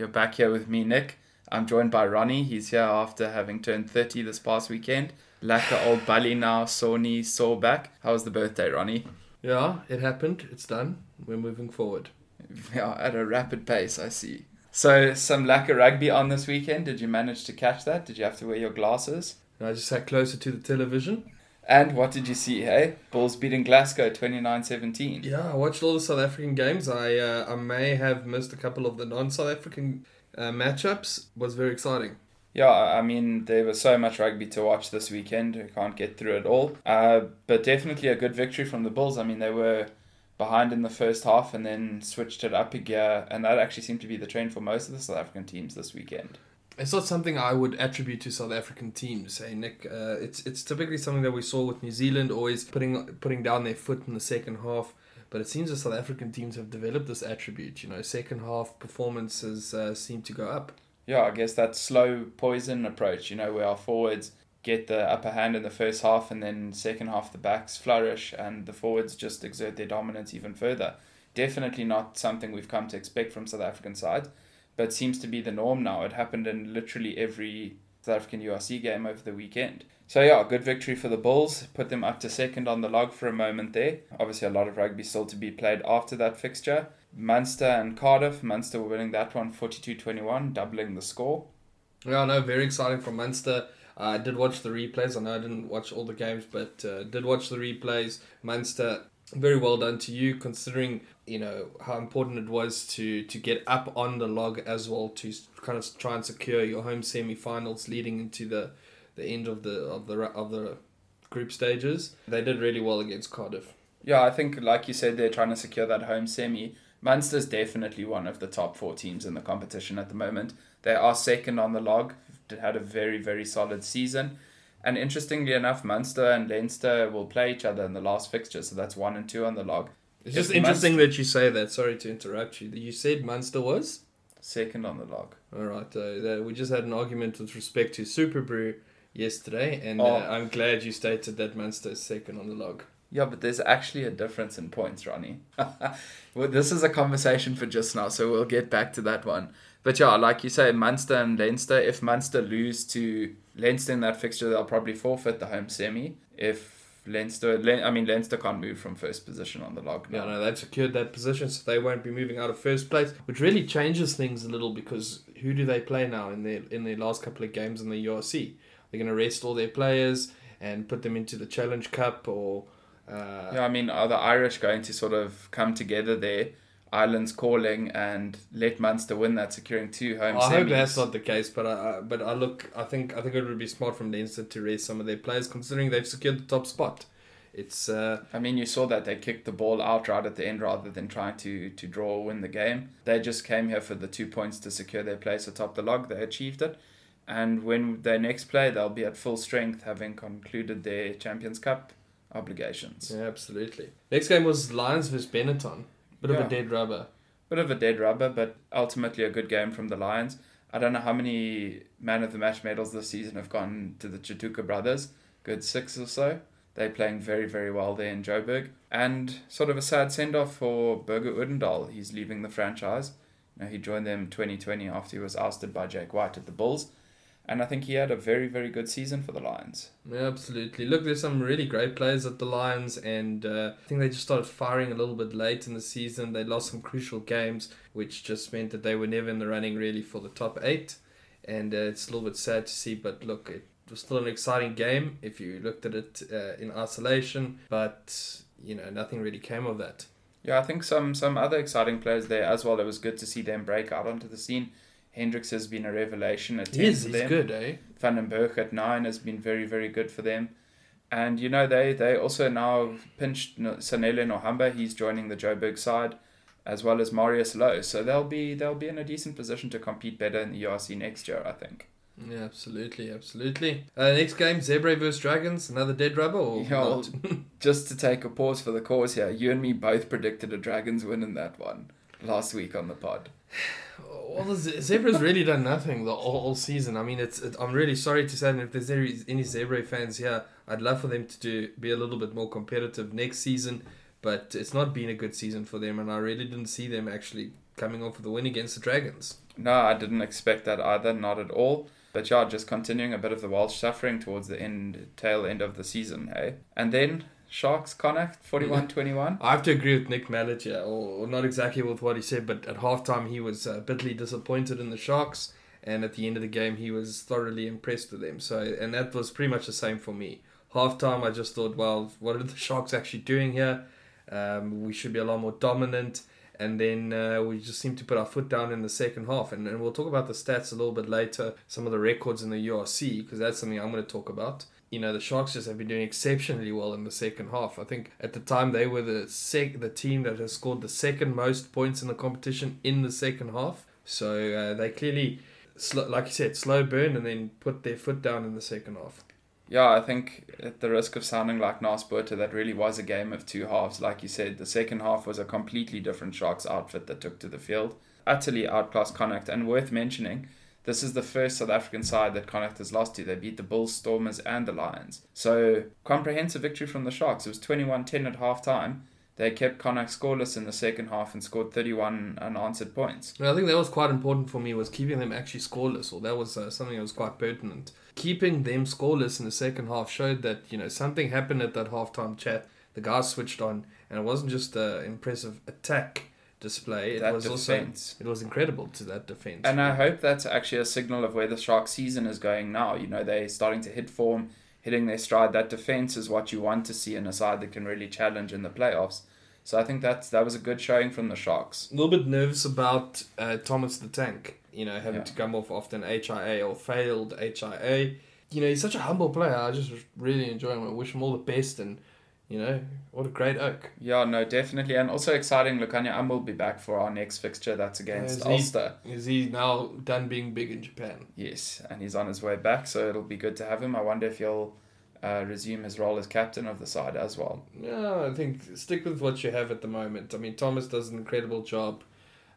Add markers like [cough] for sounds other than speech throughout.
What's up, guys? You're back here with me, Nick. I'm joined by Ronnie. He's here after having turned 30 this past weekend. Like old bully now, Sony, saw back. How was the birthday, Ronnie? Yeah, it happened. It's done. We're moving forward. [laughs] Yeah, at a rapid pace, I see. So, some Lacquer rugby on this weekend. Did you manage to catch that? Did you have to wear your glasses? I just sat closer to the television. And what did you see, hey? Bulls beating Glasgow 29 17. Yeah, I watched all the South African games. I uh, I may have missed a couple of the non-South African uh, matchups. Was very exciting. Yeah, I mean, there was so much rugby to watch this weekend. We can't get through it all. Uh, but definitely a good victory from the Bulls. I mean, they were behind in the first half and then switched it up a gear. And that actually seemed to be the trend for most of the South African teams this weekend. It's not something I would attribute to South African teams. Hey Nick, uh, it's it's typically something that we saw with New Zealand, always putting putting down their foot in the second half. But it seems the South African teams have developed this attribute. You know, second half performances uh, seem to go up. Yeah, I guess that slow poison approach. You know, where our forwards get the upper hand in the first half, and then second half the backs flourish, and the forwards just exert their dominance even further. Definitely not something we've come to expect from South African sides but seems to be the norm now. It happened in literally every South African URC game over the weekend. So yeah, good victory for the Bulls. Put them up to second on the log for a moment there. Obviously, a lot of rugby still to be played after that fixture. Munster and Cardiff. Munster were winning that one 42-21, doubling the score. Yeah, no, very exciting for Munster. I did watch the replays. I know I didn't watch all the games, but uh, did watch the replays. Munster very well done to you considering you know how important it was to to get up on the log as well to kind of try and secure your home semi-finals leading into the the end of the of the of the group stages. They did really well against cardiff. Yeah i think like you said they're trying to secure that home semi. Munster's definitely one of the top four teams in the competition at the moment. They are second on the log. They had a very very solid season and interestingly enough, Munster and Leinster will play each other in the last fixture, so that's one and two on the log. It's just interesting Munster, that you say that. Sorry to interrupt you. You said Munster was second on the log. All right. Uh, we just had an argument with respect to Super Brew yesterday, and uh, oh. uh, I'm glad you stated that Munster is second on the log. Yeah, but there's actually a difference in points, Ronnie. [laughs] well, this is a conversation for just now, so we'll get back to that one. But yeah, like you say, Munster and Leinster, if Munster lose to Leinster in that fixture, they'll probably forfeit the home semi. If Leinster, I mean, Leinster can't move from first position on the log. Yeah, no, they've secured that position, so they won't be moving out of first place, which really changes things a little because who do they play now in their in their last couple of games in the URC? They're going to rest all their players and put them into the Challenge Cup, or uh, yeah, I mean, are the Irish going to sort of come together there? Ireland's calling and let Munster win that, securing two home. I semis. hope that's not the case, but I, but I look, I think I think it would be smart from Leinster to raise some of their players, considering they've secured the top spot. It's. Uh, I mean, you saw that they kicked the ball out right at the end rather than trying to to draw or win the game. They just came here for the two points to secure their place atop the log. They achieved it, and when they next play, they'll be at full strength, having concluded their Champions Cup obligations. Yeah, absolutely. Next game was Lions vs Benetton. Bit yeah. of a dead rubber. Bit of a dead rubber, but ultimately a good game from the Lions. I don't know how many man of the match medals this season have gone to the Tutuka brothers. Good six or so. They're playing very, very well there in Joburg. And sort of a sad send off for Burger Odendaal. He's leaving the franchise. You know, he joined them 2020 after he was ousted by Jake White at the Bulls and I think he had a very, very good season for the Lions. Yeah, absolutely. Look, there's some really great players at the Lions, and uh, I think they just started firing a little bit late in the season. They lost some crucial games, which just meant that they were never in the running really for the top eight. And uh, it's a little bit sad to see, but look, it was still an exciting game if you looked at it uh, in isolation, but you know nothing really came of that. Yeah, I think some some other exciting players there as well. It was good to see them break out onto the scene. Hendricks has been a revelation at 10 he is, he's them. good, eh? Van den Berg at 9 has been very, very good for them. And, you know, they, they also now pinched Sanele Nohamba. He's joining the Joburg side, as well as Marius Louw. So they'll be they'll be in a decent position to compete better in the URC next year, I think. Yeah, absolutely, absolutely. Uh, next game, Zebra versus Dragons. Another dead rubber or yeah, [laughs] just to take a pause for the cause here, you and me both predicted a Dragons win in that one last week on the pod. [sighs] [sighs] well, the Zebra's really done nothing the whole season. I mean, it's it, I'm really sorry to say, and if there's any, any Zebra fans here, I'd love for them to do be a little bit more competitive next season. But it's not been a good season for them, and I really didn't see them actually coming off with a win against the Dragons. No, I didn't expect that either, not at all. But yeah, just continuing a bit of the Welsh suffering towards the end, tail end of the season, hey? And then Sharks Connacht 41 21. I have to agree with Nick Mallett here, or, or not exactly with what he said, but at halftime he was uh, bitterly disappointed in the Sharks, and at the end of the game he was thoroughly impressed with them. So, and that was pretty much the same for me. Halftime, I just thought, well, what are the [laughs] Sharks actually doing here? Um, we should be a lot more dominant and then uh, we just seem to put our foot down in the second half. And, and we'll talk about the stats a little bit later, some of the records in the URC, because that's something I'm going to talk about. You know, the Sharks just have been doing exceptionally well in the second half. I think at the time they were the sec- the team that has scored the second most points in the competition in the second half. So uh, they clearly, sl- like you said, slow burn and then put their foot down in the second half. Yeah, I think at the risk of sounding like Naas Botha, that really was a game of two halves. Like you said, the second half was a completely different Sharks outfit that took to the field. Utterly outclassed Connacht, and worth mentioning, this is the first South African side that Connacht has lost to. They beat the Bulls, Stormers, and the Lions. So, comprehensive victory from the Sharks. It was 21 10 at half time. They kept Connacht scoreless in the second half and scored 31 unanswered points. I think that was quite important for me was keeping them actually scoreless, or that was uh, something that was quite pertinent. Keeping them scoreless in the second half showed that you know something happened at that halftime chat. The guys switched on, and it wasn't just an impressive attack display. It That was defense. also it was incredible to that defense. And I hope that's actually a signal of where the Sharks season is going now. You know, they're starting to hit form, hitting their stride. That defense is what you want to see in a side that can really challenge in the playoffs. So I think that's that was a good showing from the Sharks. a little bit nervous about uh, Thomas the Tank. You know, having Yeah. to come off often HIA or failed HIA. You know, he's such a humble player. I just really enjoy him. I wish him all the best, and you know, what a great oak. Yeah, no, definitely. And also exciting, Lukhanyo Am will be back for our next fixture. That's against Is he- Ulster. Is he now done being big in Japan? Yes, and he's on his way back, so it'll be good to have him. I wonder if he'll uh, resume his role as captain of the side as well. Yeah, I think stick with what you have at the moment. I mean, Thomas does an incredible job.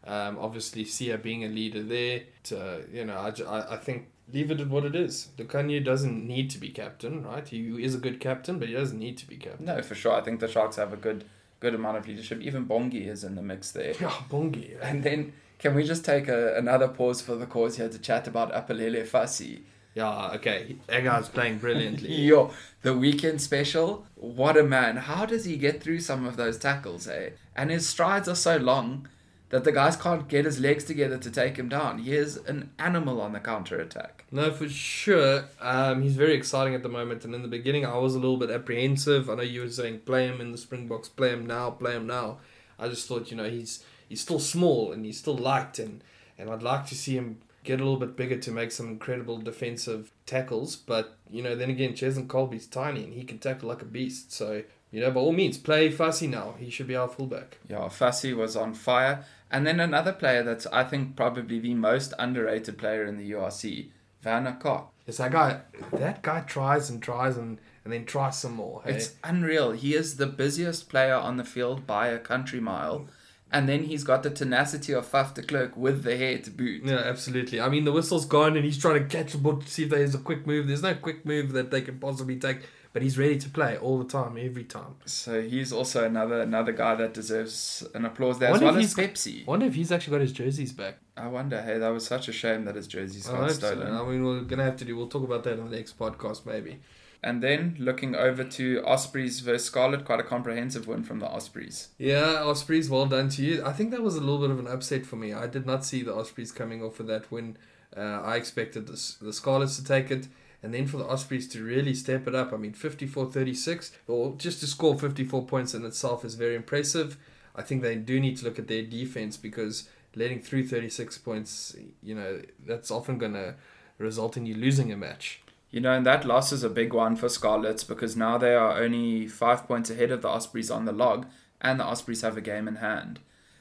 Um, obviously, Siya being a leader there. To, you know, I, I, I think leave it at what it is. Lukhanyo doesn't need to be captain, right? He is a good captain, but he doesn't need to be captain. No, for sure. I think the Sharks have a good good amount of leadership. Even Bongi is in the mix there. Yeah, Bongi. And then can we just take a, another pause for the cause here to chat about Aphelele Fassi? Yeah, okay. Guy's playing brilliantly. [laughs] Yo, the weekend special. What a man. How does he get through some of those tackles, eh? And his strides are so long that the guys can't get his legs together to take him down. He is an animal on the counter attack. No, for sure. Um, he's very exciting at the moment. And in the beginning, I was a little bit apprehensive. I know you were saying play him in the Springboks, play him now, play him now. I just thought, you know, he's he's still small and he's still light, and and I'd like to see him get a little bit bigger to make some incredible defensive tackles. But you know, then again, Cheslin Kolbe's tiny and he can tackle like a beast. So you know, by all means, play Fassi now. He should be our fullback. Yeah, Fassi was on fire. And then another player that's, I think, probably the most underrated player in the URC, Werner Kok. It's that guy. That guy tries and tries and and then tries some more. Hey? It's unreal. He is the busiest player on the field by a country mile. And then he's got the tenacity of Faf de Klerk with the hair to boot. Yeah, absolutely. I mean, the whistle's gone and he's trying to catch the ball to see if there's a quick move. There's no quick move that they can possibly take, but he's ready to play all the time, every time. So he's also another another guy that deserves an applause there, as well as Pepsi. I wonder if he's actually got his jerseys back. I wonder, hey, that was such a shame that his jerseys I got hope so. stolen. I mean, we're gonna have to do. We'll talk about that on the next podcast, maybe. And then looking over to Ospreys versus Scarlet, quite a comprehensive win from the Ospreys. Yeah, Ospreys, well done to you. I think that was a little bit of an upset for me. I did not see the Ospreys coming off of that win. Uh, I expected the, the Scarlets to take it, and then for the Ospreys to really step it up. I mean, 54 36, or just to score 54 points in itself is very impressive. I think they do need to look at their defense because letting through 36 points, you know, that's often going to result in you losing a match. You know, and that loss is a big one for Scarlets because now they are only five points ahead of the Ospreys on the log, and the Ospreys have a game in hand.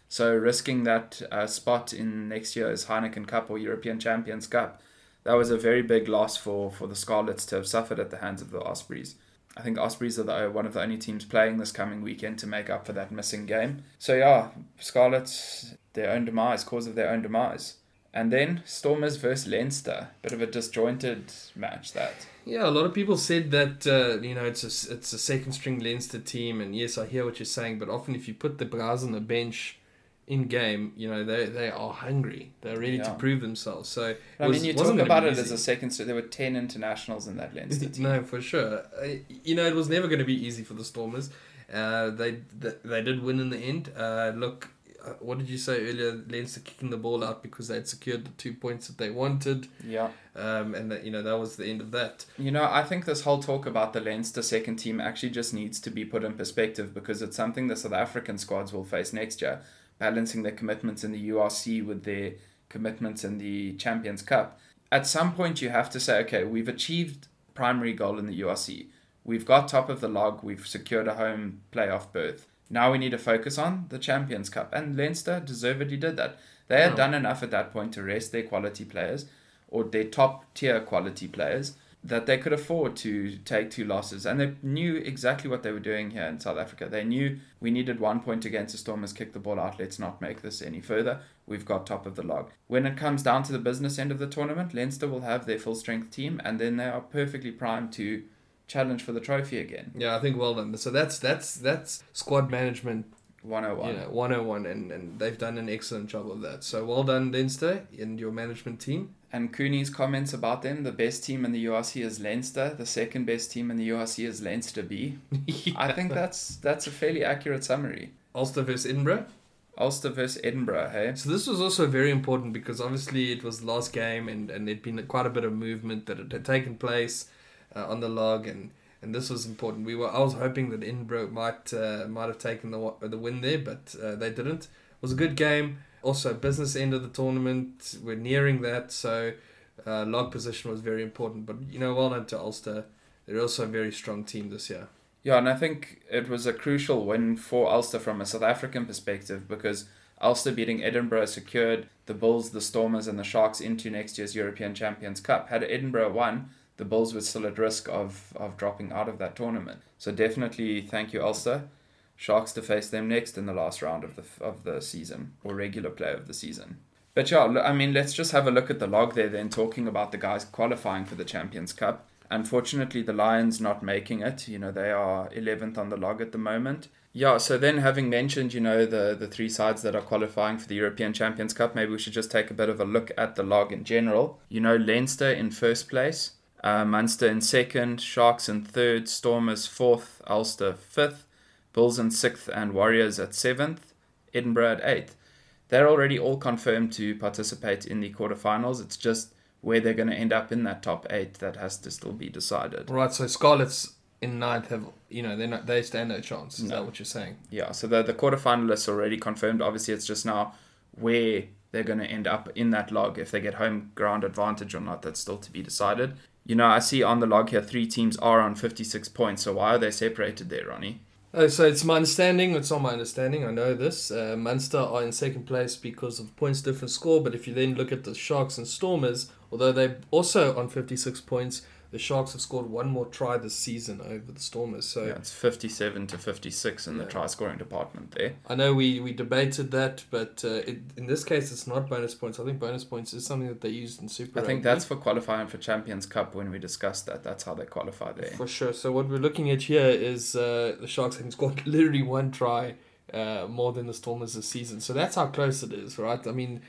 So risking that uh, spot in next year's Heineken Cup or European Champions Cup, that was a very big loss for, for the Scarlets to have suffered at the hands of the Ospreys. I think Ospreys are the, one of the only teams playing this coming weekend to make up for that missing game. So yeah, Scarlets, their own demise, cause of their own demise. And then Stormers versus Leinster. Bit of a disjointed match that. Yeah, a lot of people said that uh, you know it's a it's a second string Leinster team, and yes, I hear what you're saying, but often if you put the Bras on the bench, in game, you know, they they are hungry. They're ready to prove themselves. So I was- mean, you talk about it as a second. So there were ten internationals in that [laughs] Leinster team. no, for sure. You know, it was never going to be easy for the Stormers. Uh, they, they they did win in the end. Uh, look, uh, what did you say earlier? Leinster kicking the ball out because they had secured the two points that they wanted, Yeah. um, and that you know that was the end of that. You know, I think this whole talk about the Leinster second team actually just needs to be put in perspective because it's something the South African squads will face next year, balancing their commitments in the URC with their commitments in the Champions Cup. At some point, you have to say, okay, we've achieved primary goal in the URC. We've got top of the log. We've secured a home playoff berth. Now we need to focus on the Champions Cup. And Leinster deservedly did that. They had Yeah. done enough at that point to rest their quality players or their top tier quality players that they could afford to take two losses. And they knew exactly what they were doing here in South Africa. They knew we needed one point against the Stormers, kick the ball out, let's not make this any further. We've got top of the log. When it comes down to the business end of the tournament, Leinster will have their full strength team and then they are perfectly primed to challenge for the trophy again. Yeah, I think well done. So that's that's that's squad management 101. you know, 101, and, and they've done an excellent job of that. So well done, Leinster, and your management team. And Cooney's comments about them the best team in the URC is Leinster, the second best team in the URC is Leinster B. [laughs] I think that's that's a fairly accurate summary. Ulster versus Edinburgh. Ulster versus Edinburgh, hey? So this was also very important because obviously it was the last game and, and there'd been quite a bit of movement that had taken place uh, on the log and, and this was important. We were I was hoping that Edinburgh might uh, might have taken the the win there, but uh, they didn't. It was a good game. Also, business end of the tournament. We're nearing that, so uh, log position was very important. But you know, well done to Ulster. They're also a very strong team this year. Yeah, and I think it was a crucial win for Ulster from a South African perspective because Ulster beating Edinburgh secured the Bulls, the Stormers, and the Sharks into next year's European Champions Cup. Had Edinburgh won, the Bulls were still at risk of, of dropping out of that tournament. So definitely thank you, Ulster. Sharks to face them next in the last round of the of the season or regular play of the season. But yeah, I mean, let's just have a look at the log there. Then talking about the guys qualifying for the Champions Cup. Unfortunately, the Lions not making it. You know, they are 11th on the log at the moment. Yeah, so then having mentioned, you know, the, the three sides that are qualifying for the European Champions Cup, maybe we should just take a bit of a look at the log in general. You know, Leinster in first place, uh, Munster in second, Sharks in third, Stormers fourth, Ulster fifth, Bulls in sixth, and Warriors at seventh, Edinburgh at eighth. They're already all confirmed to participate in the quarterfinals. It's just where they're going to end up in that top eight that has to still be decided. Right. So Scarlets in ninth have you know they they stand no chance. Is No. that what you're saying? Yeah, so the the quarterfinalists already confirmed. Obviously, it's just now where they're going to end up in that log. If they get home ground advantage or not, that's still to be decided. You know, I see on the log here three teams are on 56 points. So why are they separated there, Ronnie? Oh, so it's my understanding. It's not my understanding. I know this. Uh, Munster are in second place because of points difference score. But if you then look at the Sharks and Stormers, although they're also on fifty six points, the Sharks have scored one more try this season over the Stormers. So Yeah, it's 57 to 56 in the try scoring department there. I know we, we debated that, but uh, it, in this case, it's not bonus points. I think bonus points is something that they used in Super. I think Rugby. that's for qualifying for Champions Cup when we discussed that. That's how they qualify there. For sure. So what we're looking at here is uh, the Sharks having scored [laughs] literally one try uh, more than the Stormers this season. So that's how close it is, right? I mean,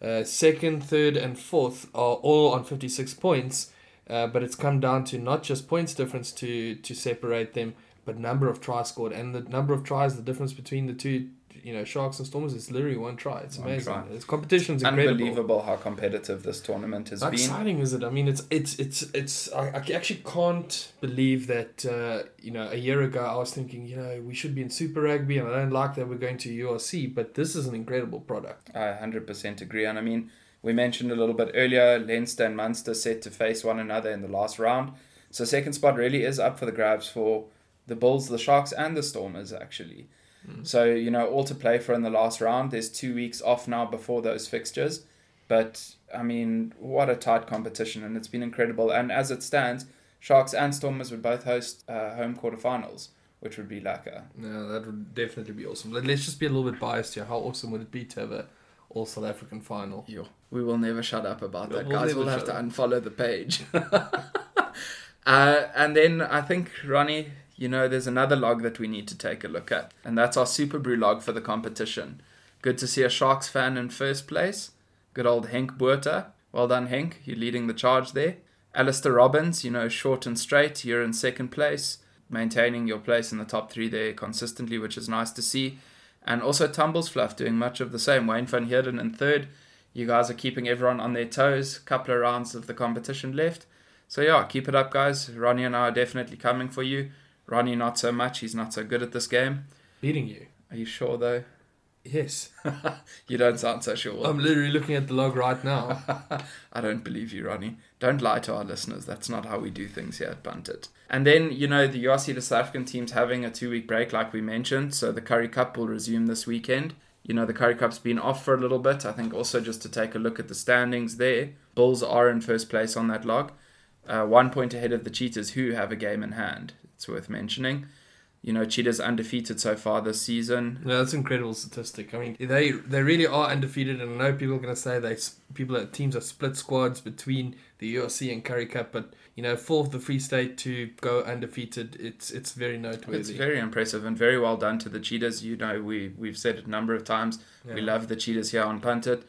uh, second, third, and fourth are all on 56 points, uh, but it's come down to not just points difference to to separate them, but number of tries scored and the number of tries. The difference between the two, you know, Sharks and Stormers is literally one try. It's One amazing. try. It's competition's incredible. Unbelievable how competitive this tournament has How been. exciting is it? I mean, it's it's it's it's. I, I actually can't believe that. Uh, you know, a year ago I was thinking, you know, we should be in Super Rugby, and I don't like that we're going to URC, but this is an incredible product. I 100% agree. And I mean, we mentioned a little bit earlier, Leinster and Munster set to face one another in the last round. So second spot really is up for the grabs for the Bulls, the Sharks, and the Stormers, actually. So, you know, all to play for in the last round. There's two weeks off now before those fixtures. But, I mean, what a tight competition, and it's been incredible. And as it stands, Sharks and Stormers would both host uh, home quarterfinals, which would be lacquer. No, that would definitely be awesome. Let- Let's just be a little bit biased here. How awesome would it be to have a all South African final? Yo, we will never shut up about that. We'll Guys will have to up. unfollow the page. [laughs] uh, and then I think, Ronnie, you know, there's another log that we need to take a look at, and that's our Super Brew log for the competition. Good to see a Sharks fan in first place. Good old Henk Buerta. Well done, Henk. You're leading the charge there. Alistair Robbins, you know, short and straight. You're in second place, maintaining your place in the top three there consistently, which is nice to see. And also Tumbles Fluff doing much of the same. Wayne van Heerden in third. You guys are keeping everyone on their toes. Couple of rounds of the competition left. So yeah, keep it up, guys. Ronnie and I are definitely coming for you. Ronnie, not so much. He's not so good at this game. Beating you. Are you sure though? Yes. [laughs] you don't sound so sure. I'm literally looking at the log right now. [laughs] I don't believe you, Ronnie. Don't lie to our listeners. That's not how we do things here at Punted. And then, you know, the URC the South African team's having a two week break, like we mentioned. So the Currie Cup will resume this weekend. You know, the Currie Cup's been off for a little bit. I think also just to take a look at the standings there, Bulls are in first place on that log. Uh, one point ahead of the Cheetahs, who have a game in hand. It's worth mentioning. You know, Cheetahs undefeated so far this season. Yeah, that's an incredible statistic. I mean, they they really are undefeated, and I know people are going to say they people at teams are split squads between the URC and Currie Cup, but you know, for the Free State to go undefeated, it's it's very noteworthy. It's very impressive and very well done to the Cheetahs. You know, we we've said it a number of times. Yeah. We love the Cheetahs here on Punted.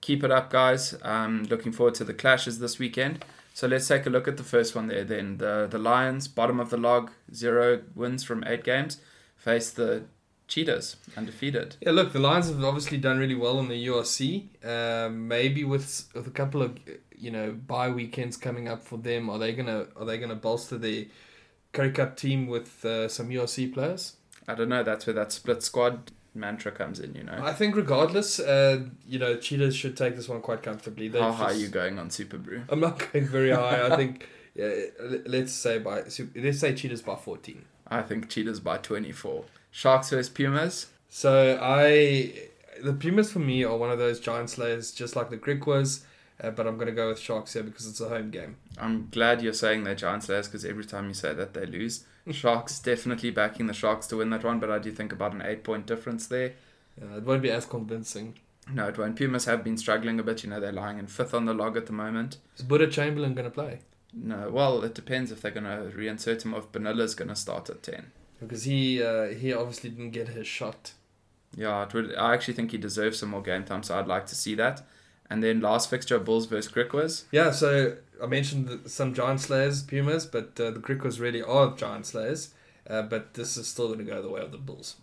Keep it up, guys. Um, looking forward to the clashes this weekend. So let's take a look at the first one there then. The the Lions, bottom of the log, zero wins from eight games, face the Cheetahs, undefeated. Yeah, look, the Lions have obviously done really well in the URC. Um, maybe with, with a couple of you know bye weekends coming up for them, are they gonna are they gonna bolster the Currie Cup team with uh, some URC players? I don't know. That's where that split squad mantra comes in, you know. I think regardless, uh, you know, Cheetahs should take this one quite comfortably. They're How high are you going on Super Brew? I'm not [laughs] going very high. I [laughs] think yeah, let's say by let's say Cheetahs by 14. I think Cheetahs by 24. Sharks versus Pumas. So I the Pumas for me are one of those giant slayers, just like the Griquas. Uh, but I'm going to go with Sharks here because it's a home game. I'm glad you're saying they're giant slayers because every time you say that, they lose. Sharks definitely backing the Sharks to win that one, but I do think about an eight point difference there. Yeah, it won't be as convincing. No, it won't. Pumas have been struggling a bit. You know, they're lying in fifth on the log at the moment. Is Boeta Chamberlain going to play? No, well, it depends if they're going to reinsert him or if Banila's going to start at 10. Because he uh, he obviously didn't get his shot. Yeah, it would, I actually think he deserves some more game time, so I'd like to see that. And then last fixture, Bulls versus Griquas. Yeah, so I mentioned some Giant Slayers, Pumas, but uh, the Griquas really are Giant Slayers. Uh, but this is still going to go the way of the Bulls.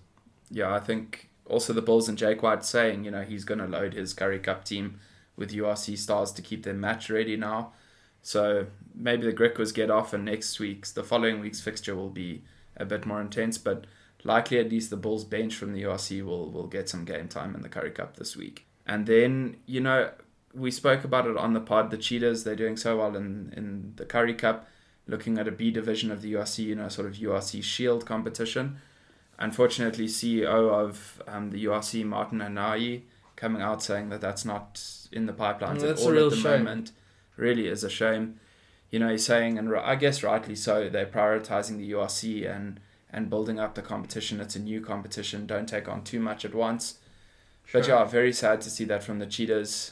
Yeah, I think also the Bulls and Jake White saying, you know, he's going to load his Currie Cup team with URC stars to keep them match ready now. So maybe the Griquas get off, and next week's, the following week's fixture will be a bit more intense. But likely, at least the Bulls bench from the URC will will get some game time in the Currie Cup this week. And then, you know, we spoke about it on the pod. The Cheetahs, they're doing so well in, in the Currie Cup, looking at a B division of the URC, you know, sort of URC Shield competition. Unfortunately, CEO of um, the URC, Martin Anayi, coming out saying that that's not in the pipelines mm, at all at the shame. moment. Really is a shame. You know, he's saying, and I guess rightly so, they're prioritizing the URC and, and building up the competition. It's a new competition. Don't take on too much at once Sure. But yeah, very sad to see that from the Cheetahs.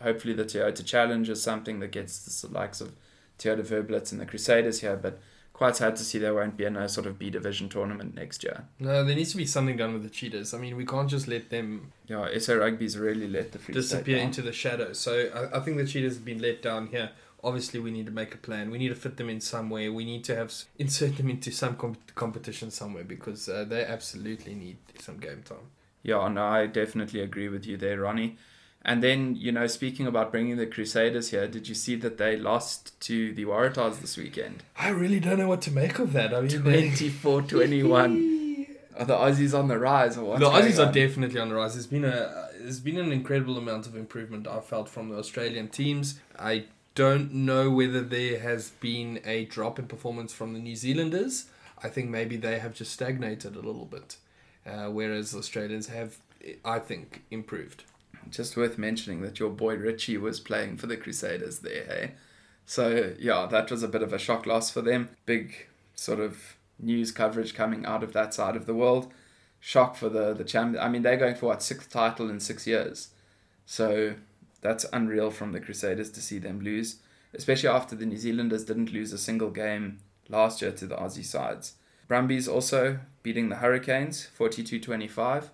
Hopefully, the Toyota Challenge is something that gets the likes of Toyota Verblitz and the Crusaders here. But quite sad to see there won't be a no sort of B division tournament next year. No, there needs to be something done with the Cheetahs. I mean, we can't just let them. Yeah, SA Rugby's really let the Free disappear into the shadows. So I, I think the Cheetahs have been let down here. Obviously, we need to make a plan. We need to fit them in somewhere. We need to have insert them into some comp- competition somewhere because uh, they absolutely need some game time. Yeah, no, I definitely agree with you there, Ronnie. And then, you know, speaking about bringing the Crusaders here, did you see that they lost to the Waratahs this weekend? I really don't know what to make of that. I mean, 24 21. [laughs] Are the Aussies on the rise or what? The Aussies are definitely on the rise. There's been a there's been an incredible amount of improvement I've felt from the Australian teams. I don't know whether there has been a drop in performance from the New Zealanders. I think maybe they have just stagnated a little bit uh, whereas Australians have, I think, improved. Just worth mentioning that your boy Richie was playing for the Crusaders there, hey? So, yeah, that was a bit of a shock loss for them. Big sort of news coverage coming out of that side of the world. Shock for the, the champ. I mean, they're going for what, sixth title in six years. So, that's unreal from the Crusaders to see them lose, especially after the New Zealanders didn't lose a single game last year to the Aussie sides. Brumbies also beating the Hurricanes 42 25.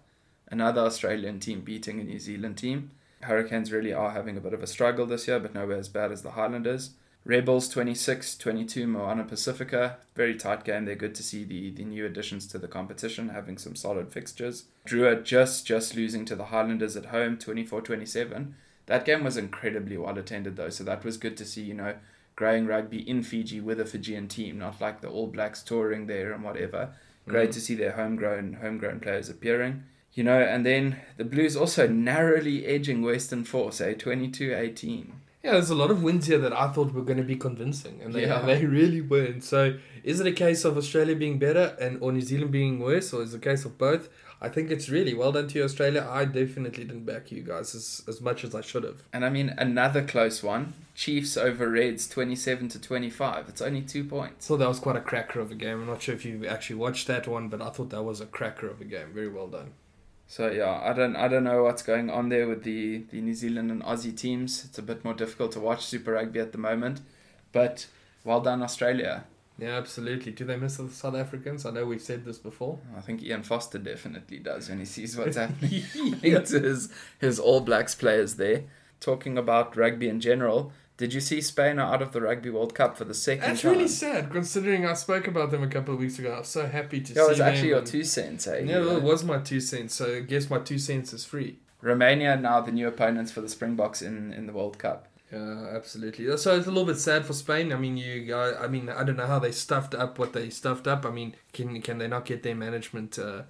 Another Australian team beating a New Zealand team. Hurricanes really are having a bit of a struggle this year, but nowhere as bad as the Highlanders. Rebels 26 22 Moana Pacifica. Very tight game. They're good to see the, the new additions to the competition having some solid fixtures. Drua just just losing to the Highlanders at home 24 27. That game was incredibly well attended though, so that was good to see, you know, growing rugby in Fiji with a Fijian team, not like the All Blacks touring there and whatever. Great Mm. to see their homegrown homegrown players appearing. You know, and then the Blues also narrowly edging Western Force, eh? 22-18. Yeah, there's a lot of wins here that I thought were going to be convincing, and they, Yeah. they really weren't. So, is it a case of Australia being better and or New Zealand being worse, or is it a case of both? I think it's really well done to you, Australia. I definitely didn't back you guys as, as much as I should have. And I mean another close one. Chiefs over Reds 27 to 25. It's only 2 points. So that was quite a cracker of a game. I'm not sure if you actually watched that one, but I thought that was a cracker of a game. Very well done. So yeah, I don't I don't know what's going on there with the the New Zealand and Aussie teams. It's a bit more difficult to watch Super Rugby at the moment. But well done Australia. Yeah, absolutely. Do they miss the South Africans? I know we've said this before. I think Ian Foster definitely does when he sees what's [laughs] happening [laughs] [laughs] to his his All Blacks players there. Talking about rugby in general, did you see Spain are out of the Rugby World Cup for the second That's time? really sad, considering I spoke about them a couple of weeks ago. I was so happy to yeah, it see was actually your two cents, eh? Yeah, You, well, uh, it was my two cents. So I guess my two cents is free. Romania now the new opponents for the Springboks in, in the World Cup. Yeah, absolutely. So it's a little bit sad for Spain. I mean, you. guys- I mean, I don't know how they stuffed up what they stuffed up. I mean, can can they not get their management uh,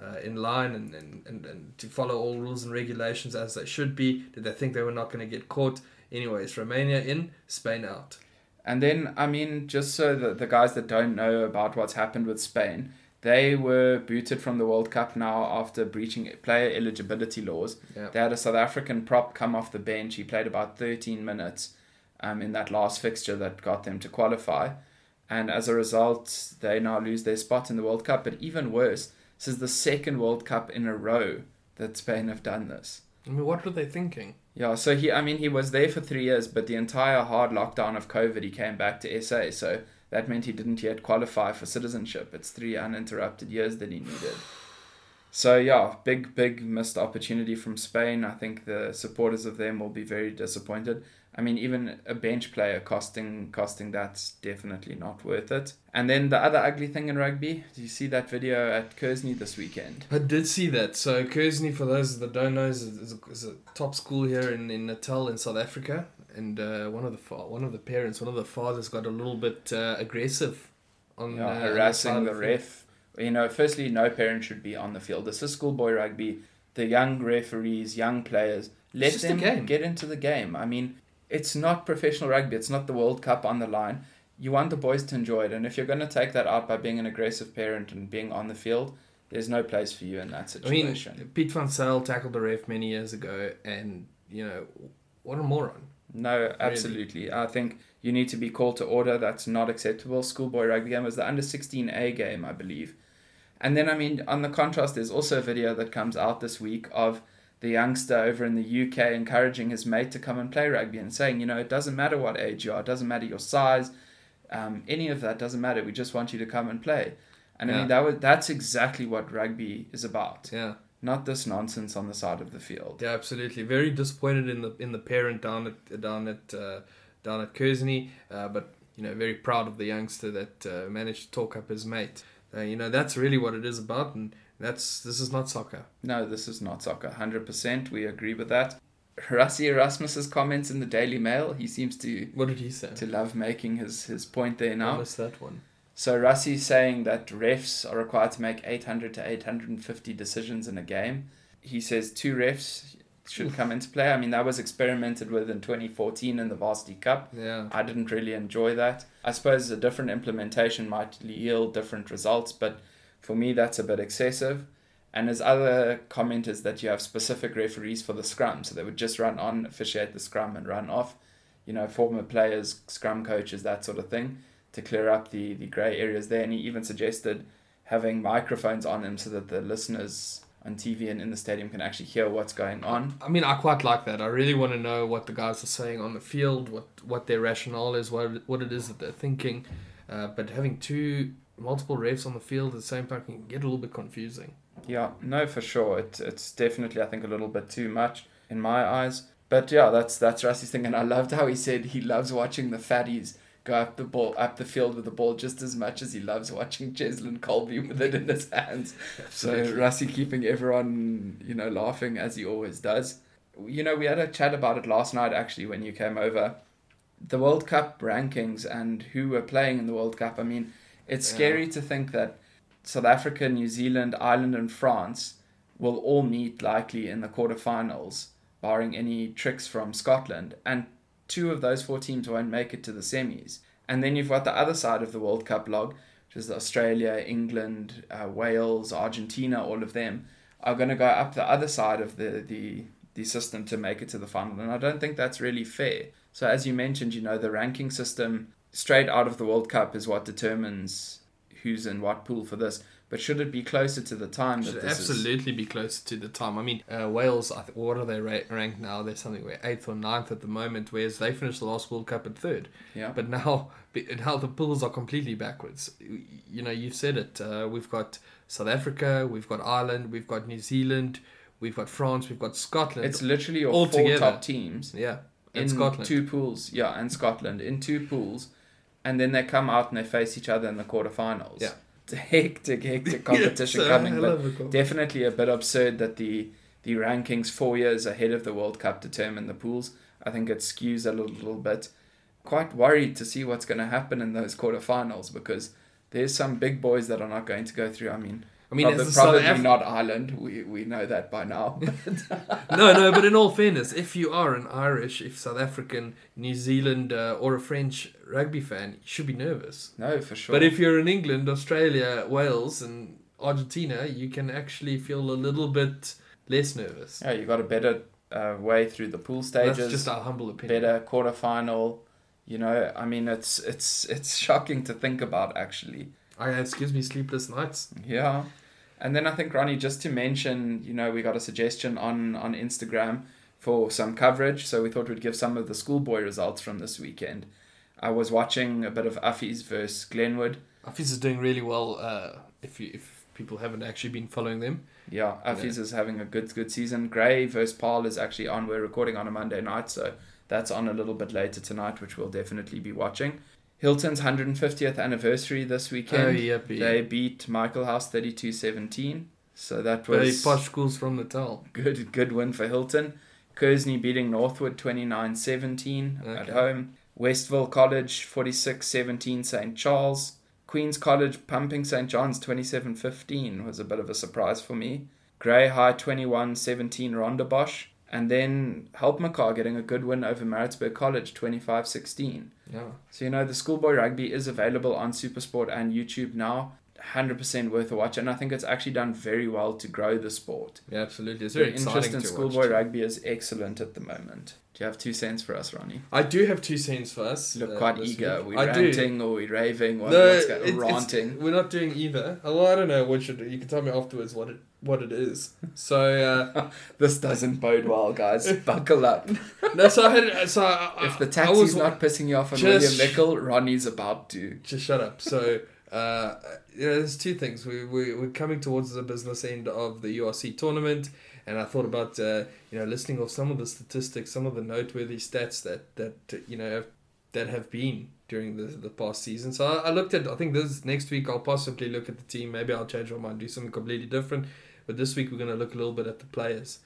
uh, in line and, and, and, and to follow all rules and regulations as they should be? Did they think they were not going to get caught? Anyways, Romania in, Spain out. And then, I mean, just so that the guys that don't know about what's happened with Spain, they were booted from the World Cup now after breaching player eligibility laws. Yeah. They had a South African prop come off the bench. He played about 13 minutes um, in that last fixture that got them to qualify. And as a result, they now lose their spot in the World Cup. But even worse, this is the second World Cup in a row that Spain have done this. I mean, what were they thinking? Yeah, so he, I mean, he was there for three years, but the entire hard lockdown of COVID, he came back to SA. So that meant he didn't yet qualify for citizenship. It's three uninterrupted years that he needed. So yeah, big, big missed opportunity from Spain. I think the supporters of them will be very disappointed. I mean, even a bench player costing costing that's definitely not worth it. And then the other ugly thing in rugby, do you see that video at Kearsney this weekend? I did see that. So Kearsney, for those that don't know, is a, is a top school here in, in Natal in South Africa, and uh, one of the fa- one of the parents, one of the fathers, got a little bit uh, aggressive on yeah, uh, on the harassing the ref. You know, firstly, no parent should be on the field. This is schoolboy rugby. The young referees, young players, let them get into the game. I mean, it's not professional rugby. It's not the World Cup on the line. You want the boys to enjoy it, and if you're going to take that out by being an aggressive parent and being on the field, there's no place for you in that I mean, situation. Pete Van Zyl tackled the ref many years ago, and you know, what a moron. No, absolutely. I think you need to be called to order. That's not acceptable. Schoolboy rugby game was the under 16A game, I believe. And then, I mean, on the contrast, there's also a video that comes out this week of the youngster over in the UK encouraging his mate to come and play rugby and saying, you know, it doesn't matter what age you are, it doesn't matter your size, um, any of that doesn't matter. We just want you to come and play. And I mean, that was, that's exactly what rugby is about, Yeah, not this nonsense on the side of the field. yeah, absolutely. Very disappointed in the in the parent down at down at uh, down at Kearsney, uh, but you know, very proud of the youngster that uh, managed to talk up his mate. Uh, you know, that's really what it is about, and that's this is not soccer. No, this is not soccer. 100%. We agree with that. Rassie Erasmus's comments in the Daily Mail, he seems to What did he say? to love making his, his point there I missed that one. So Rassie saying that refs are required to make 800 to 850 decisions in a game. He says two refs should come into play. I mean, that was experimented with in 2014 in the Varsity Cup. Yeah. I didn't really enjoy that. I suppose a different implementation might yield different results, but for me, that's a bit excessive. And his other comment is that you have specific referees for the scrum, so they would just run on, officiate the scrum, and run off. You know, former players, scrum coaches, that sort of thing, to clear up the, the grey areas there. And he even suggested having microphones on him so that the listeners on TV and in the stadium can actually hear what's going on. I mean, I quite like that. I really want to know what the guys are saying on the field, what what their rationale is, what what it is that they're thinking. Uh, but having two multiple refs on the field at the same time can get a little bit confusing. Yeah, no, for sure. It, it's definitely, I think, a little bit too much in my eyes. But yeah, that's that's Rusty's thing, and I loved how he said he loves watching the fatties go up the ball up the field with the ball just as much as he loves watching Cheslin Kolbe with it in his hands. So Rusty keeping everyone, you know, laughing as he always does. You know, we had a chat about it last night actually when you came over. The World Cup rankings and who were playing in the World Cup. I mean, it's Yeah. scary to think that South Africa, New Zealand, Ireland, and France will all meet likely in the quarterfinals, barring any tricks from Scotland. And two of those four teams won't make it to the semis. And then you've got the other side of the World Cup log, which is Australia, England, uh, Wales, Argentina, all of them are going to go up the other side of the, the, the system to make it to the final. And I don't think that's really fair. So, as you mentioned, you know, the ranking system straight out of the World Cup is what determines who's in what pool for this. But should it be closer to the time that Should this is absolutely be closer to the time. I mean, uh, Wales, I th- what are they ra- ranked now? They're something where eighth or ninth at the moment, whereas they finished the last World Cup at third. Yeah. But now, [laughs] now the pools are completely backwards. You know, you've said it. Uh, we've got South Africa, we've got Ireland, we've got New Zealand, we've got France, we've got Scotland. It's literally your All four together. top teams yeah, in Scotland. two pools. Yeah, and Scotland in two pools, and then they come out and they face each other in the quarterfinals. Yeah. Hectic, hectic [laughs] competition Yes, coming, but love a com- definitely a bit absurd that the the rankings four years ahead of the World Cup determine the pools. I think it skews a little, little bit. Quite worried to see what's going to happen in those quarterfinals because there's some big boys that are not going to go through. I mean, I mean, probably, a South probably Af- not Ireland. We we know that by now. [laughs] no, no, but in all fairness, if you are an Irish, if South African, New Zealand, uh, or a French rugby fan, you should be nervous. no, for sure. But if you're in England, Australia, Wales, and Argentina, you can actually feel a little bit less nervous. yeah, you got a better uh, way through the pool stages. That's just our humble opinion. better quarterfinal. You know, I mean, it's it's it's shocking to think about actually. I excuse me, sleepless nights. Yeah. And then I think Ronnie, just to mention, you know, we got a suggestion on on Instagram for some coverage, so we thought we'd give some of the schoolboy results from this weekend. I was watching a bit of Uffies versus Glenwood. Afis is doing really well. Uh, if you, if people haven't actually been following them, Yeah, Uffies is having a good good season. Grey versus Paarl is actually on. We're recording on a Monday night, so that's on a little bit later tonight, which we'll definitely be watching. Hilton's 150th anniversary this weekend. oh yep, They beat Michaelhouse 32-17. So that was. very posh schools from Natal. good good win for Hilton. Kearsney beating Northwood 29-17 at home. Westville College 46-17 St. Charles. Queen's College pumping St. John's 27-15 was a bit of a surprise for me. Grey High 21-17 Rondebosch. And then help Helpmekaar getting a good win over Maritzburg College 25-16. Yeah. So you know the schoolboy rugby is available on Supersport and YouTube now. 100% worth a watch and I think it's actually done very well to grow the sport. Yeah, absolutely. It's The very interest in schoolboy rugby is excellent at the moment. Do you have two cents for us, Ronnie? I do have two cents for us. You look uh, quite eager. week. Are we I do. ranting or we raving? What, No, what's going it- ranting? We're not doing either. Well, I don't know what should. You can tell me afterwards what it what it is. So uh, [laughs] This doesn't bode well, guys. [laughs] Buckle up. no, so I had so I, If the taxi's was not pissing you off on William Nicol, Ronnie's about to. just shut up. So uh, you know, there's two things. We we we're coming towards the business end of the URC tournament, and I thought about uh, you know listening of some of the statistics, some of the noteworthy stats that that you know have, that have been during the the past season. So I, I looked at. I think this next week I'll possibly look at the team. Maybe I'll change my mind, do something completely different. But this week we're going to look a little bit at the players.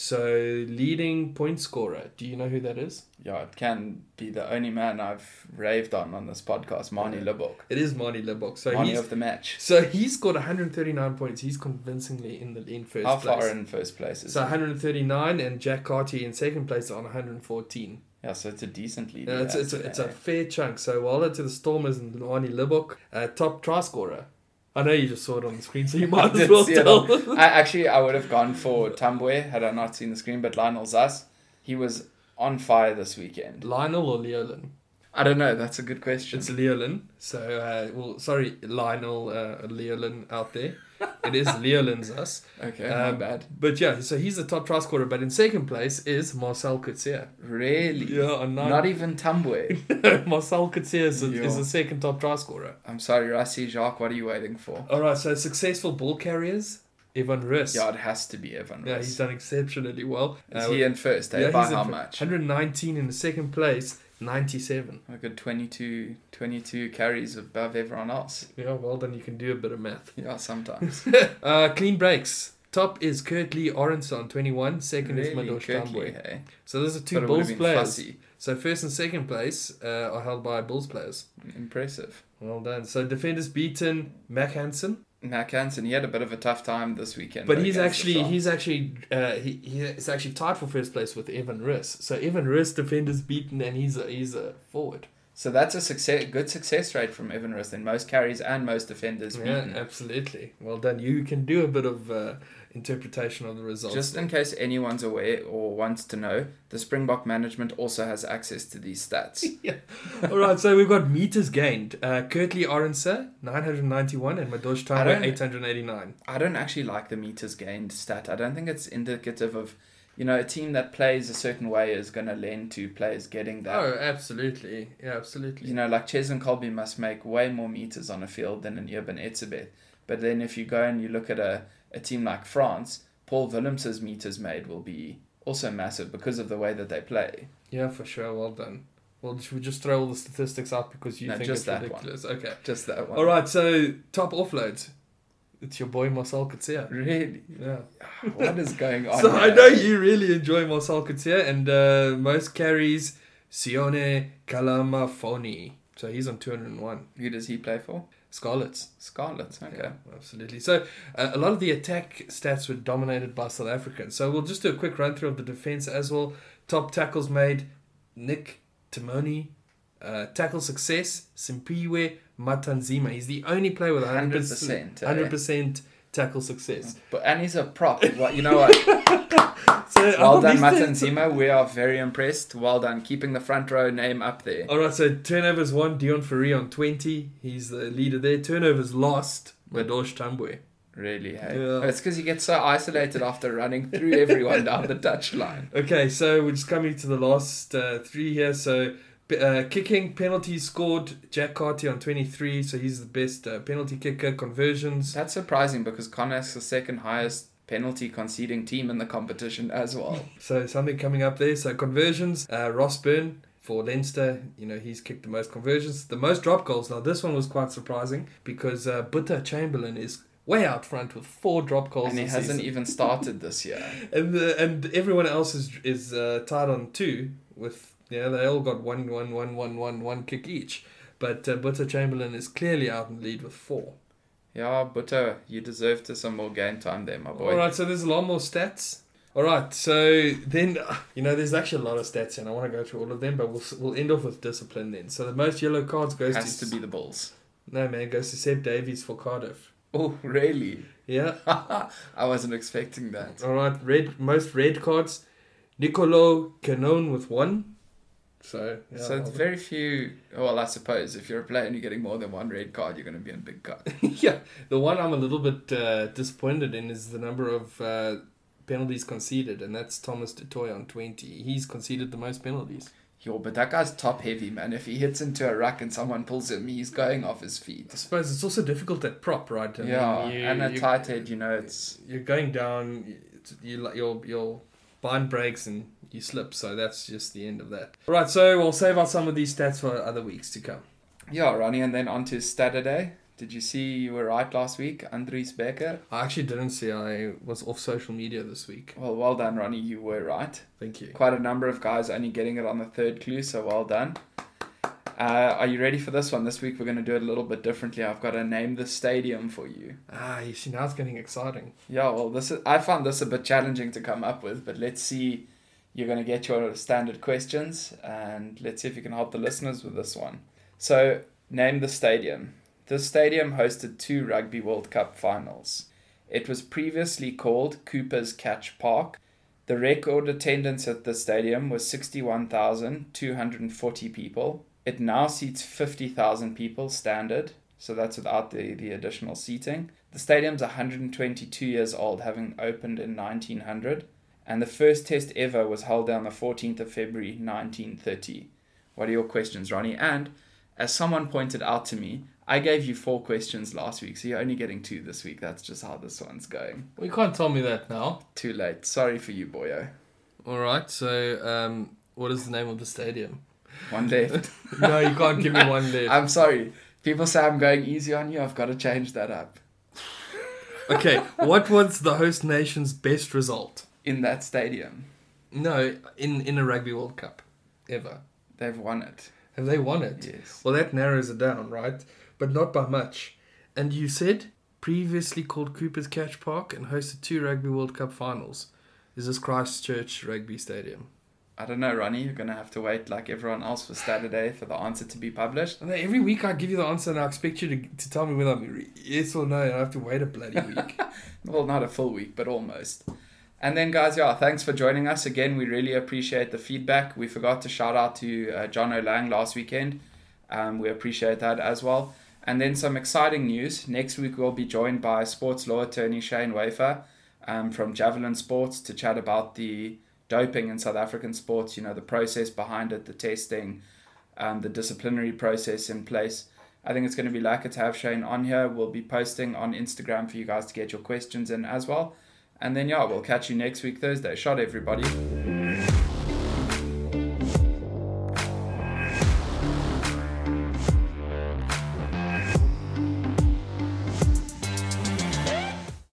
So leading point scorer. Do you know who that is? Yeah, it can be the only man I've raved on on this podcast, Manie Yeah. Libbok. It is Manie Libbok. So Marnie he's of the match. so he scored 139 points. He's convincingly in the in first How place. far in first place is So he? 139 and Jack Carty in second place on 114. Yeah, so it's a decent lead. Yeah, it's, it's, a, it's a fair chunk. So done to the Stormers and Luani Libbok, uh, top try scorer. I know you just saw it on the screen, so you [laughs] might as well tell. I actually I would have gone for Tambwe had I not seen the screen, but Lionel Zas, he was on fire this weekend. Lionel or Leolin? I don't know. That's a good question. It's Leolin. So, uh, well, sorry, Lionel uh, Leolin out there. It is Leolin Zas. Okay, Um, my bad. But yeah, so he's the top try scorer. But in second place is Marcel Coetzee. Really? Yeah, nine. Not even Tambwe. [laughs] Marcel Coetzee is, the- is the second top try scorer. I'm sorry, Rassie Jacques. What are you waiting for? All right, so successful ball carriers Evan Roos. Yeah, it has to be Evan Yeah, he's done exceptionally well. Is Uh, he in first? Eh? yeah, By how in- much? 119 in the second place, 97. A good 22, 22 carries above everyone else. Yeah, well then you can do a bit of math. Yeah, sometimes. [laughs] Uh, clean breaks. Top is Kurt-Lee Arendse, 21. Second really, is Madosh Tambwe. hey? So those are two But it would Bulls players. fussy. So first and second place uh, are held by Bulls players. Impressive. Well done. So defenders beaten Mack Hansen, Mack Hansen, he had a bit of a tough time this weekend. but he's actually he's actually uh, he he's actually tied for first place with Evan Roos. So Evan Roos defenders beaten, and he's a he's a forward. So that's a success, good success rate from Evan Roos in most carries and most defenders Yeah, beaten. absolutely. Well done. You can do a bit of uh, interpretation of the results. Just in case anyone's aware or wants to know, the Springbok management also has access to these stats. [laughs] yeah. All right, so we've got meters gained. Uh, Kurt-Lee Arendse, 991, and Madosh I 889. I don't actually like the meters gained stat. I don't think it's indicative of, you know, a team that plays a certain way is going to lend to players getting that. Oh, absolutely. Yeah, absolutely. You know, like Cheslin Kolbe must make way more meters on a field than an Eben Etzebeth. But then if you go and you look at a, a team like France, Paul Willemse's meters made will be also massive because of the way that they play. Yeah, for sure. Well done. Well, should we just throw all the statistics out because you No, think it's that one. ridiculous? Okay. Just that one. All right, so top offloads. It's your boy Marcel Coetzee. Really? Yeah. [laughs] What is going on? [laughs] So I know you really enjoy Marcel Coetzee, and uh, most carries Sione Kalamafoni. So he's on 201. Who does he play for? Scarlets. Scarlets. Okay. Yeah, absolutely. So uh, a lot of the attack stats were dominated by South Africans. So we'll just do a quick run through of the defense as well. Top tackles made Nick Timoney. Uh, tackle success Simphiwe Matanzima. He's the only player with 100%, 100%, eh? 100% tackle success. But and he's a prop. What you know what? [laughs] So Well done, these Matan stats- Zima. We are very impressed. Well done, keeping the front row name up there. All right, so turnovers one, Deon Fourie on 20. He's the leader there. Turnovers lost, Madosh Tambwe. Really, hey. Yeah. It's because you get so isolated after running through everyone down the touchline. Okay, so we're just coming to the last uh, three here. So, uh, kicking penalties scored Jack Carty on 23, so he's the best uh, penalty kicker. Conversions. That's surprising because Connacht's the second highest penalty conceding team in the competition as well. [laughs] So, something coming up there. So, conversions. Uh, Ross Byrne for Leinster, you know, he's kicked the most conversions. The most drop goals. Now, this one was quite surprising because uh, Boeta Chamberlain is way out front with four drop goals. and he hasn't season. even started this year. [laughs] and the, and everyone else is is uh, tied on two with yeah they all got one one one one one one kick each, but uh, Boeta Chamberlain is clearly out in the lead with four. Yeah, but uh, you deserve to some more game time there, my boy. All right, so there's a lot more stats. All right, so then [laughs] you know there's actually a lot of stats and I want to go through all of them, but we'll we'll end off with discipline then. So the most yellow cards goes Has to, to be the Bulls. no man goes to Seb Davies for Cardiff. Oh, really? Yeah. [laughs] I wasn't expecting that. All right, red most red cards. Niccolò Cannone with one. So yeah, so it's very few. Well, I suppose if you're a player and you're getting more than one red card, you're going to be in big cut. [laughs] yeah, the one I'm a little bit uh, disappointed in is the number of uh, penalties conceded, and that's Thomas du Toit on 20. He's conceded the most penalties. Yo, but that guy's top heavy, man. If he hits into a ruck and someone pulls him, he's going off his feet. I suppose it's also difficult at prop, right? I mean, yeah, you- and a tight head, you know, it's You're going down, you your your bind breaks and you slip, so that's just the end of that. Right, so we'll save out some of these stats for other weeks to come. yeah, Ronnie. And then on to Saturday. Did you see you were right last week, Andries Bekker? I actually didn't see I was off social media this week. Well, well done, Ronnie. You were right. Thank you. Quite a number of guys only getting it on the third clue, so well done. Uh, are you ready for this one? This week we're going to do it a little bit differently. I've got to name the stadium for you. Ah, you see, now it's getting exciting. Yeah, well, this is, I found this a bit challenging to come up with, but let's see. You're going to get your standard questions, and let's see if you can help the listeners with this one. So, name the stadium. This stadium hosted two Rugby World Cup finals. It was previously called Cooper's Catch Park. The record attendance at the stadium was 61,240 people. It now seats 50,000 people standard, so that's without the, the additional seating. The stadium's 122 years old, having opened in 1900, and the first test ever was held on the 14th of February 1930. What are your questions, Ronnie? And as someone pointed out to me, I gave you four questions last week, so you're only getting two this week. That's just how this one's going. Well, you can't tell me that now. Too late. Sorry for you, boyo. All right. So, um, what is the name of the stadium? One left. [laughs] no, you can't give me one [laughs] left. I'm sorry. People say I'm going easy on you. I've got to change that up. okay. What was the host nation's best result? In that stadium. No, in in a rugby World Cup, ever. They've won it. Have they won it? Yes. Well, that narrows it down, right? But not by much. And you said previously called Cooper's Catch Park and hosted two Rugby World Cup finals. Is this Christchurch Rugby Stadium? I don't know, Ronnie. You're gonna have to wait like everyone else for Saturday for the answer to be published. And every week I give you the answer and I expect you to, to tell me whether I'm re- yes or no, and I have to wait a bloody week. [laughs] Well, not a full week, but almost. And then, guys, yeah, thanks for joining us again. We really appreciate the feedback. We forgot to shout out to uh, John O'Lang last weekend. Um, we appreciate that as well. And then some exciting news. Next week, we'll be joined by sports law attorney Shane Wafer um, from Javelin Sports to chat about the doping in South African sports, you know, the process behind it, the testing, um, the disciplinary process in place. I think it's going to be like to have Shane on here. We'll be posting on Instagram for you guys to get your questions in as well. And then, yeah, we'll catch you next week, Thursday. Shot, everybody.